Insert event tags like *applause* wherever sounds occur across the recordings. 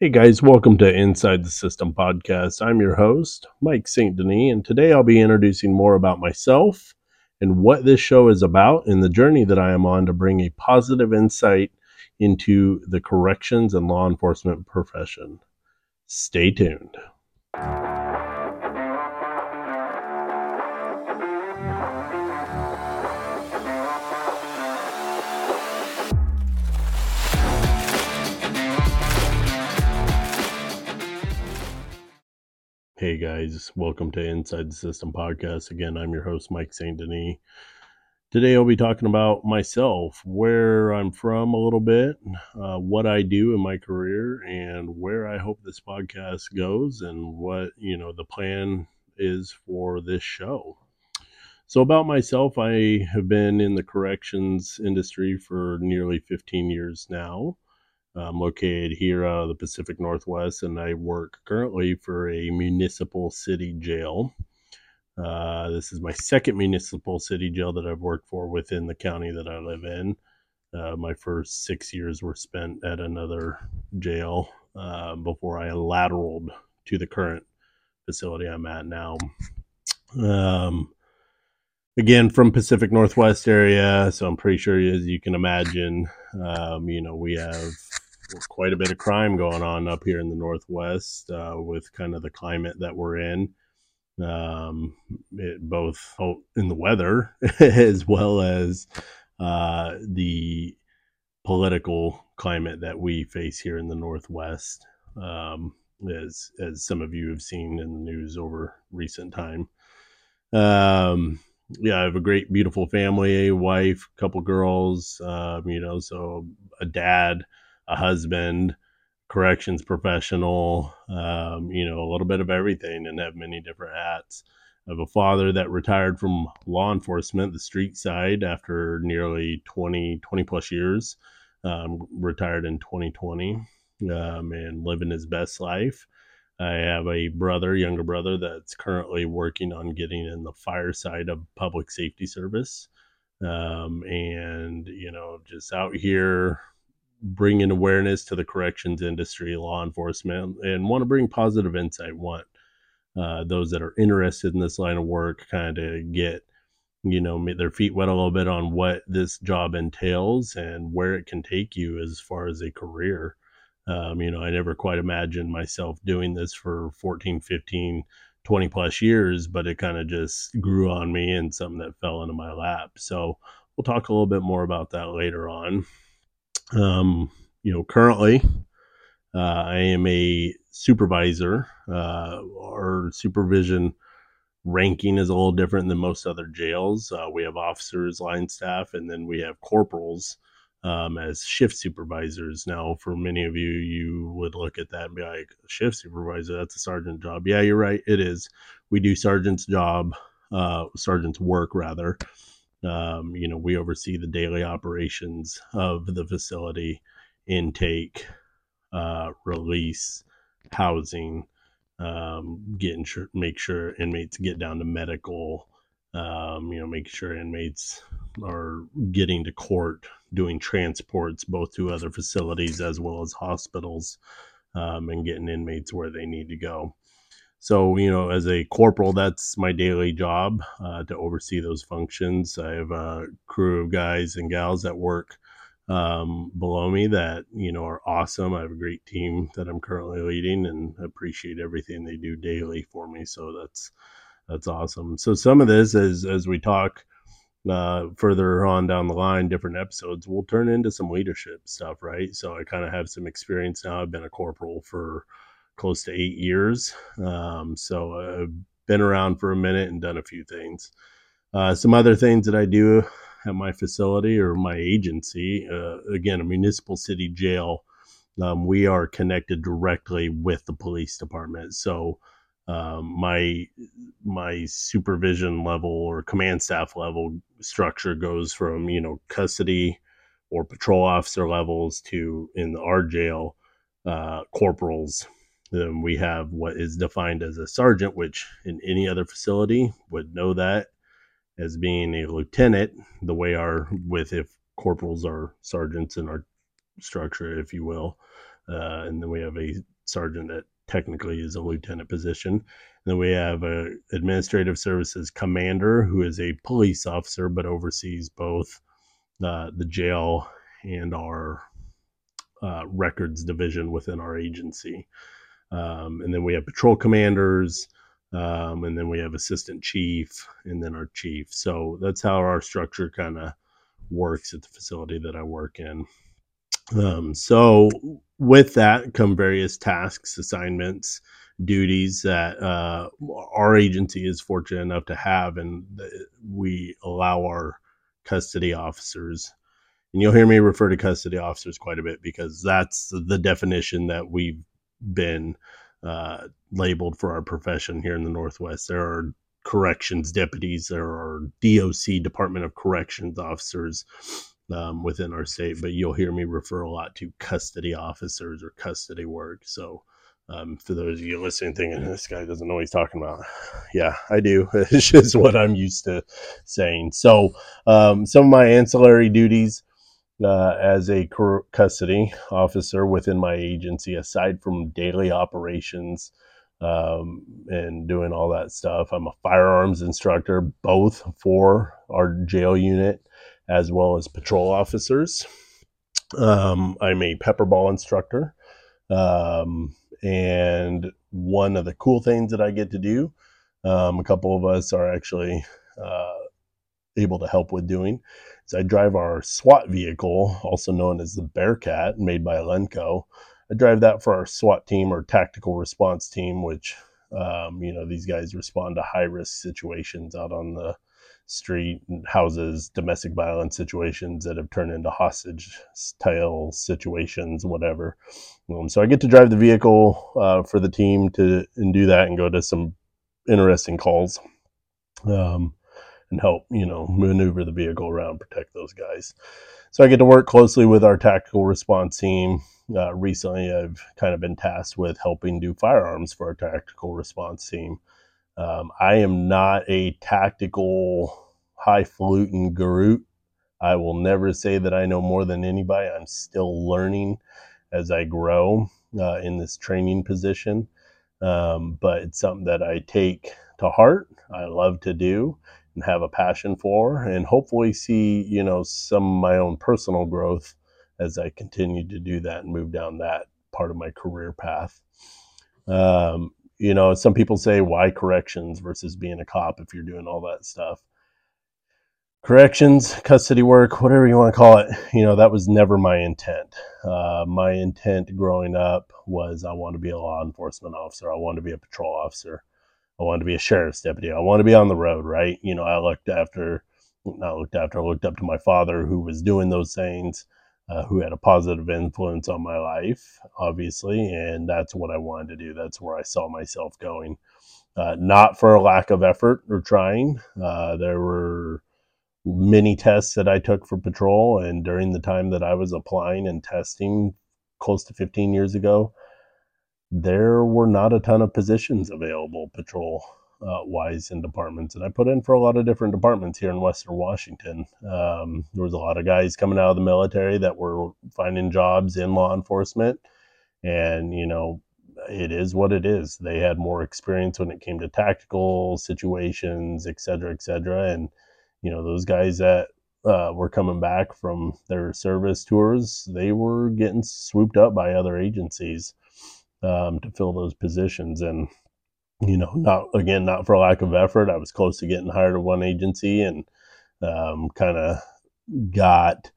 Hey guys, welcome to Inside the System podcast. I'm your host, Mike St. Denis, and today I'll be introducing more about myself and what this show is about and the journey that I am on to bring a positive insight into the corrections and law enforcement profession. Stay tuned. Hey guys, welcome to Inside the System podcast. Again, I'm your host, Mike St. Denis. Today I'll be talking about myself, where I'm from a little bit, uh, what I do in my career, and where I hope this podcast goes, and what you know the plan is for this show. So, about myself, I have been in the corrections industry for nearly 15 years now. I'm located here out of the Pacific Northwest, and I work currently for a municipal city jail. Uh, this is my second municipal city jail that I've worked for within the county that I live in. Uh, my first six years were spent at another jail uh, before I lateraled to the current facility I'm at now. Um, again, from Pacific Northwest area, so I'm pretty sure as you can imagine, um, you know, we have quite a bit of crime going on up here in the Northwest uh, with kind of the climate that we're in, um, it, both in the weather *laughs* as well as uh, the political climate that we face here in the Northwest. Um, as as some of you have seen in the news over recent time. Um, yeah, I have a great, beautiful family, a wife, couple girls, um, you know, so a dad, a husband, corrections professional, um, you know, a little bit of everything and have many different hats. I have a father that retired from law enforcement, the street side, after nearly 20, 20 plus years, um, retired in 2020 um, and living his best life. I have a brother, younger brother, that's currently working on getting in the fire side of public safety service. Um, and, you know, just out here bringing awareness to the corrections industry, law enforcement, and want to bring positive insight. Want uh, those that are interested in this line of work kind of get you know their feet wet a little bit on what this job entails and where it can take you as far as a career. Um, you know i never quite imagined myself doing this for 14 15 20 plus years but it kind of just grew on me and something that fell into my lap. So we'll talk a little bit more about that later on um, you know, currently, uh, I am a supervisor. Uh, our supervision ranking is a little different than most other jails. Uh, we have officers, line staff, and then we have corporals um, as shift supervisors. Now, for many of you, you would look at that and be like, shift supervisor, that's a sergeant job. Yeah, you're right. It is. We do sergeant's job, uh, sergeant's work rather. Um, you know, we oversee the daily operations of the facility, intake, uh, release, housing, um, getting sure, make sure inmates get down to medical, um, you know, make sure inmates are getting to court, doing transports both to other facilities as well as hospitals, um, and getting inmates where they need to go. So, you know, as a corporal, that's my daily job uh, to oversee those functions. I have a crew of guys and gals that work um, below me that, you know, are awesome. I have a great team that I'm currently leading and appreciate everything they do daily for me. So that's, that's awesome. So some of this as, as we talk, uh, further on down the line, different episodes will turn into some leadership stuff, right? So I kind of have some experience now. I've been a corporal for close to eight years. Um, so I've been around for a minute and done a few things. Uh, some other things that I do at my facility or my agency, uh, again, a municipal city jail. Um, we are connected directly with the police department. So um, my my supervision level or command staff level structure goes from you know custody or patrol officer levels to in our jail uh, corporals then we have what is defined as a sergeant, which in any other facility would know that as being a lieutenant, the way our with if corporals are sergeants in our structure, if you will. Uh, and then we have a sergeant that technically is a lieutenant position. And then we have a administrative services commander who is a police officer but oversees both uh, the jail and our uh, records division within our agency. Um, and then we have patrol commanders, um, and then we have assistant chief, and then our chief. So that's how our structure kind of works at the facility that I work in. Um, so with that come various tasks, assignments, duties that uh, our agency is fortunate enough to have, and we allow our custody officers. And you'll hear me refer to custody officers quite a bit because that's the definition that we've been uh, labeled for our profession here in the Northwest. There are corrections deputies, there are DOC, Department of Corrections officers um, within our state, but you'll hear me refer a lot to custody officers or custody work. So, um, for those of you listening, thinking this guy doesn't know what he's talking about, yeah, I do. *laughs* It's just what I'm used to saying. So, um, some of my ancillary duties uh, as a custody officer within my agency, aside from daily operations um, and doing all that stuff, I'm a firearms instructor, both for our jail unit as well as patrol officers. Um, I'm a pepper ball instructor. Um, and one of the cool things that I get to do, um, a couple of us are actually uh, able to help with doing, is I drive our SWAT vehicle, also known as the Bearcat, made by Lenco. I drive that for our SWAT team or tactical response team, which, um, you know, these guys respond to high risk situations out on the street houses domestic violence situations that have turned into hostage style situations whatever um, so i get to drive the vehicle uh, for the team to and do that and go to some interesting calls um, and help you know maneuver the vehicle around protect those guys so i get to work closely with our tactical response team uh, recently i've kind of been tasked with helping do firearms for our tactical response team um, I am not a tactical highfalutin guru. I will never say that I know more than anybody. I'm still learning as I grow uh, in this training position. Um, but it's something that I take to heart. I love to do and have a passion for, and hopefully see you know some of my own personal growth as I continue to do that and move down that part of my career path. Um, you know, some people say why corrections versus being a cop if you're doing all that stuff. Corrections, custody work, whatever you want to call it, you know, that was never my intent. Uh, my intent growing up was I want to be a law enforcement officer. I want to be a patrol officer. I wanted to be a sheriff's deputy. I want to be on the road, right? You know, I looked after, not looked after, I looked up to my father who was doing those things uh, who had a positive influence on my life, obviously, and that's what I wanted to do. That's where I saw myself going. Uh, not for a lack of effort or trying. Uh, there were many tests that I took for patrol, and during the time that I was applying and testing close to 15 years ago, there were not a ton of positions available patrol uh, wise in departments. And I put in for a lot of different departments here in Western Washington. Um, there was a lot of guys coming out of the military that were finding jobs in law enforcement. And, you know, it is what it is. They had more experience when it came to tactical situations, et cetera, et cetera. And, you know, those guys that uh, were coming back from their service tours, they were getting swooped up by other agencies um, to fill those positions. And, you know, not again, not for lack of effort. I was close to getting hired at one agency and um, kind of got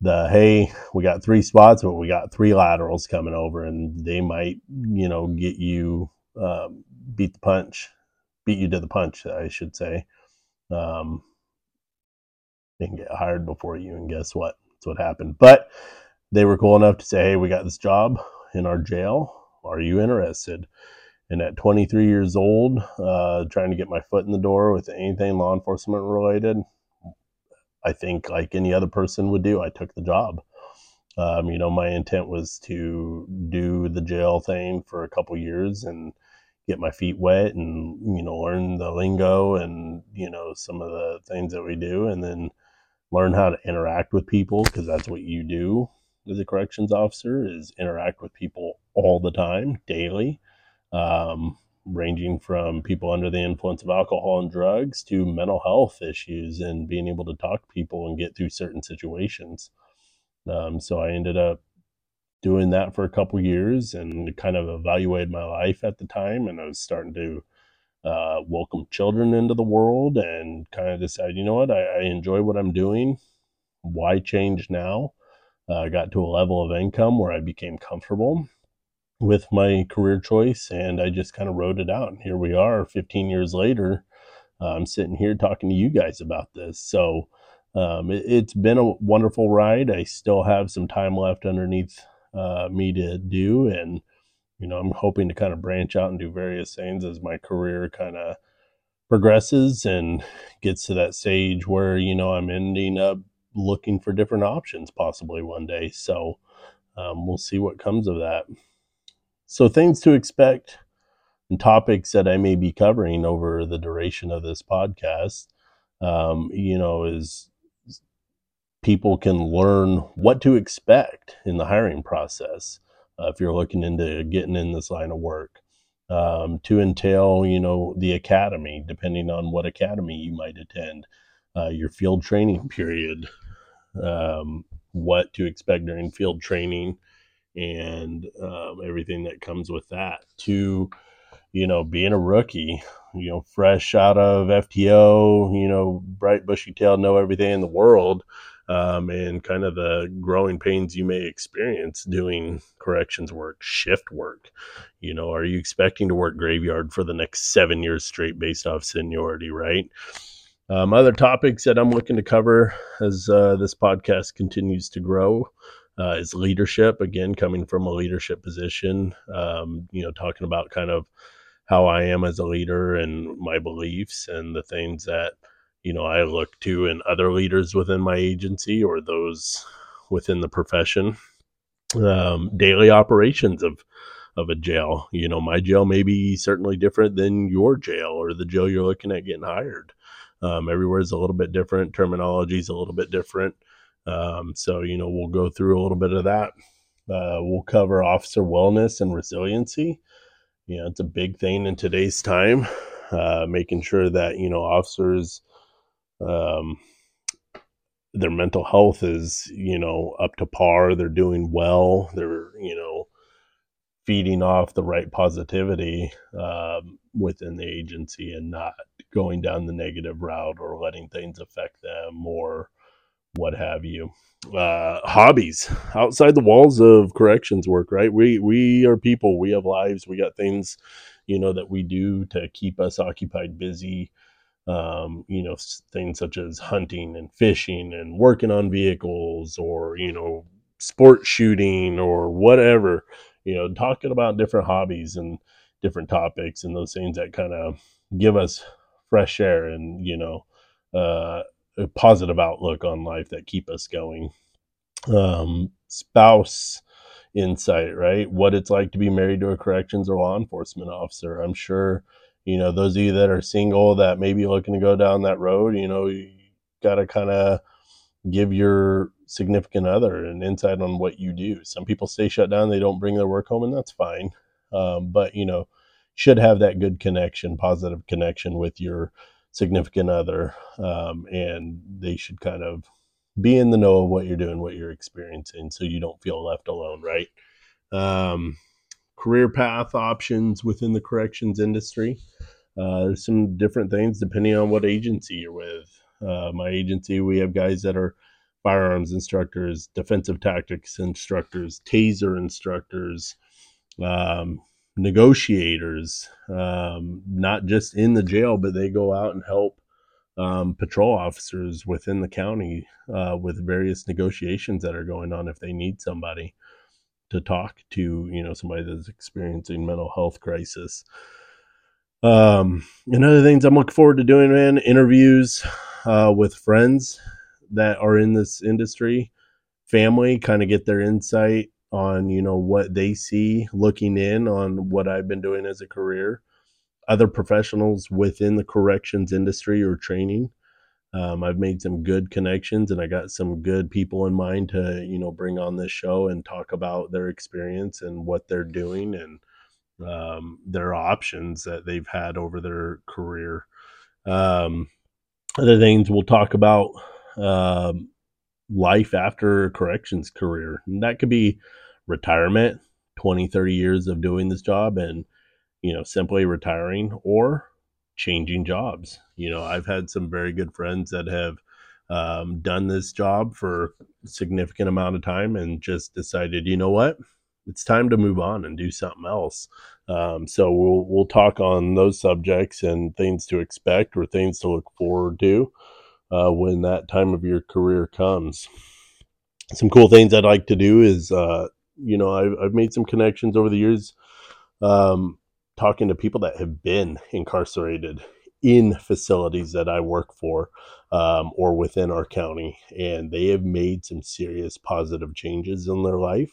the hey, we got three spots, but we got three laterals coming over, and they might, you know, get you um, beat the punch, beat you to the punch, I should say, um, and get hired before you. And guess what? That's what happened. But they were cool enough to say, hey, we got this job in our jail. Are you interested? And at 23 years old, uh, trying to get my foot in the door with anything law enforcement related, I think like any other person would do, I took the job. Um, you know, my intent was to do the jail thing for a couple years and get my feet wet and you know learn the lingo and you know some of the things that we do, and then learn how to interact with people because that's what you do as a corrections officer is interact with people all the time, daily, um, ranging from people under the influence of alcohol and drugs to mental health issues and being able to talk to people and get through certain situations. Um, so I ended up doing that for a couple years and kind of evaluated my life at the time. And I was starting to uh, welcome children into the world and kind of decide, you know what, I, I enjoy what I'm doing. Why change now? Uh, I got to a level of income where I became comfortable with my career choice and I just kind of wrote it out. And here we are 15 years later. Uh, I'm sitting here talking to you guys about this. So um, it, has been a wonderful ride. I still have some time left underneath uh, me to do. And, you know, I'm hoping to kind of branch out and do various things as my career kind of progresses and gets to that stage where, you know, I'm ending up looking for different options possibly one day. So um, we'll see what comes of that. So, things to expect and topics that I may be covering over the duration of this podcast, um, you know, is people can learn what to expect in the hiring process uh, if you're looking into getting in this line of work. Um, to entail, you know, the academy, depending on what academy you might attend, uh, your field training *laughs* period, um, what to expect during field training, and um, everything that comes with that. To, you know, being a rookie, you know, fresh out of FTO, you know, bright bushy tail, know everything in the world, um, and kind of the growing pains you may experience doing corrections work, shift work. You know, are you expecting to work graveyard for the next seven years straight based off seniority, right? Um, other topics that I'm looking to cover as uh, this podcast continues to grow uh, is leadership. Again, coming from a leadership position, um, you know, talking about kind of how I am as a leader and my beliefs and the things that you know I look to in other leaders within my agency or those within the profession. Um, daily operations of of a jail. You know, my jail may be certainly different than your jail or the jail you're looking at getting hired. Um, everywhere is a little bit different. Terminology is a little bit different. Um, so, you know, we'll go through a little bit of that. Uh, we'll cover officer wellness and resiliency. You know, it's a big thing in today's time, uh, making sure that, you know, officers, um, their mental health is, you know, up to par. They're doing well. They're, you know, feeding off the right positivity um, within the agency and not going down the negative route or letting things affect them or what have you. Uh, hobbies outside the walls of corrections work, right? We we are people. We have lives. We got things, you know, that we do to keep us occupied, busy. Um, you know, things such as hunting and fishing and working on vehicles, or you know, sport shooting or whatever you know, talking about different hobbies and different topics and those things that kind of give us fresh air and, you know, uh, a positive outlook on life that keep us going. Um, spouse insight, right? What it's like to be married to a corrections or law enforcement officer. I'm sure, you know, those of you that are single that may be looking to go down that road, you know, you got to kind of give your significant other and insight on what you do. Some people stay shut down, they don't bring their work home, and that's fine. Um, but you know, should have that good connection, positive connection with your significant other, um, and they should kind of be in the know of what you're doing, what you're experiencing, so you don't feel left alone, right? Um, career path options within the corrections industry. Uh, there's some different things depending on what agency you're with. Uh, my agency, we have guys that are firearms instructors, defensive tactics instructors, taser instructors, um, negotiators, um, not just in the jail, but they go out and help um, patrol officers within the county uh, with various negotiations that are going on if they need somebody to talk to, you know, somebody that's experiencing mental health crisis. Um, and other things I'm looking forward to doing, man, interviews uh, with friends that are in this industry, family, kind of get their insight on you know what they see looking in on what I've been doing as a career. Other professionals within the corrections industry or training, Um, I've made some good connections and I got some good people in mind to, you know, bring on this show and talk about their experience and what they're doing and um, their options that they've had over their career. Um, other things we'll talk about um, life after corrections career. And that could be retirement, 20, 30 years of doing this job and, you know, simply retiring or changing jobs. You know, I've had some very good friends that have um, done this job for a significant amount of time and just decided, you know what, it's time to move on and do something else. Um, so we'll we'll talk on those subjects and things to expect or things to look forward to uh, when that time of your career comes. Some cool things I'd like to do is, uh, you know, I've, I've made some connections over the years, um, talking to people that have been incarcerated in facilities that I work for um, or within our county, and they have made some serious positive changes in their life.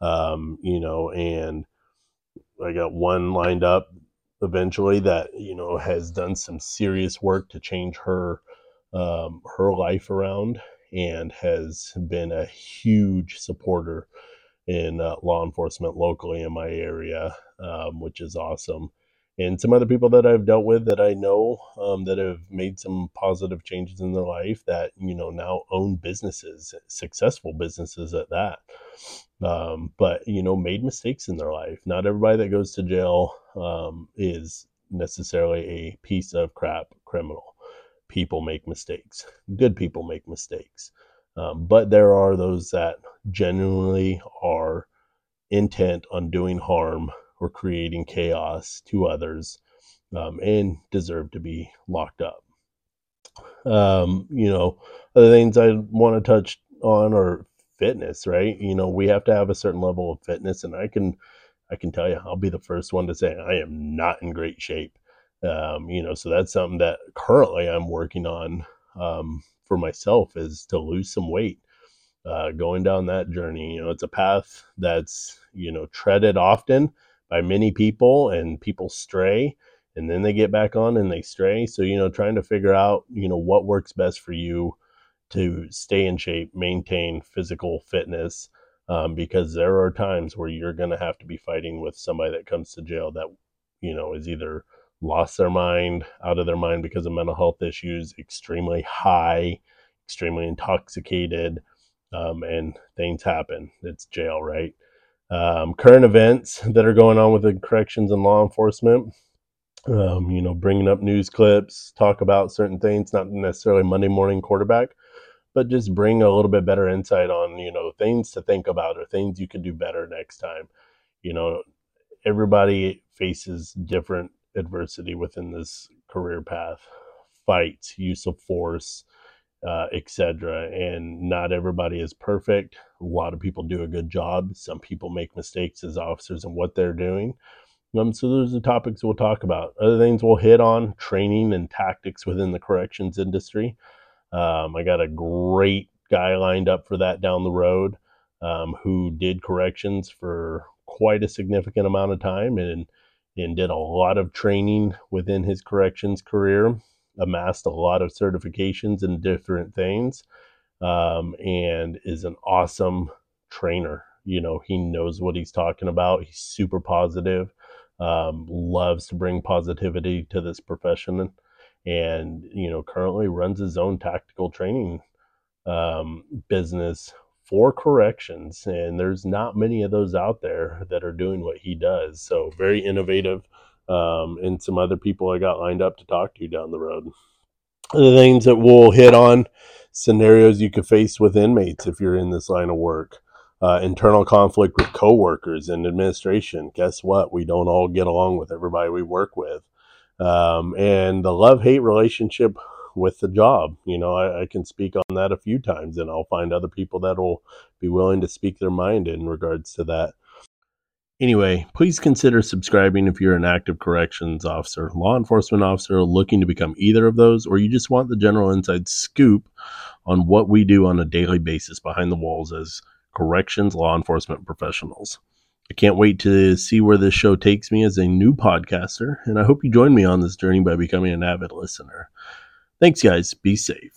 Um, you know, and I got one lined up eventually that you know has done some serious work to change her um, her life around and has been a huge supporter in uh, law enforcement locally in my area, um, which is awesome. And some other people that I've dealt with that I know um, that have made some positive changes in their life that, you know, now own businesses, successful businesses at that. Um, but, you know, made mistakes in their life. Not everybody that goes to jail um, is necessarily a piece of crap criminal people make mistakes. Good people make mistakes. Um, but there are those that genuinely are intent on doing harm or creating chaos to others um, and deserve to be locked up. Um, you know, other things I want to touch on are fitness, right? You know, we have to have a certain level of fitness, and I can, I can tell you, I'll be the first one to say I am not in great shape. Um, you know, so that's something that currently I'm working on um, for myself is to lose some weight. Uh, going down that journey, you know, it's a path that's you know treaded often by many people, and people stray, and then they get back on and they stray. So you know, trying to figure out you know what works best for you to stay in shape, maintain physical fitness, um, because there are times where you're going to have to be fighting with somebody that comes to jail that you know is either lost their mind, out of their mind because of mental health issues, extremely high, extremely intoxicated, um, and things happen. It's jail, right? Um, current events that are going on with the corrections and law enforcement. Um, you know, bringing up news clips, talk about certain things, not necessarily Monday morning quarterback, but just bring a little bit better insight on, you know, things to think about or things you could do better next time. You know, everybody faces different adversity within this career path fights use of force uh, etc and not everybody is perfect. A lot of people do a good job. Some people make mistakes as officers in what they're doing. Um, so those are the topics we'll talk about. Other things we'll hit on training and tactics within the corrections industry. Um, i got a great guy lined up for that down the road um, who did corrections for quite a significant amount of time and and did a lot of training within his corrections career, amassed a lot of certifications in different things, um, and is an awesome trainer. You know, he knows what he's talking about. He's super positive, um, loves to bring positivity to this profession, and you know, currently runs his own tactical training um, business for corrections, and there's not many of those out there that are doing what he does. So very innovative, um, and some other people I got lined up to talk to down the road. The things that we'll hit on scenarios you could face with inmates if you're in this line of work. Uh, internal conflict with coworkers and administration. Guess what? We don't all get along with everybody we work with. Um, and the love hate relationship with the job. You know, I, I, can speak on that a few times and I'll find other people that will be willing to speak their mind in regards to that. Anyway, please consider subscribing if you're an active corrections officer, law enforcement officer looking to become either of those, or you just want the general inside scoop on what we do on a daily basis behind the walls as corrections law enforcement professionals. I can't wait to see where this show takes me as a new podcaster, and I hope you join me on this journey by becoming an avid listener. Thanks, guys. Be safe.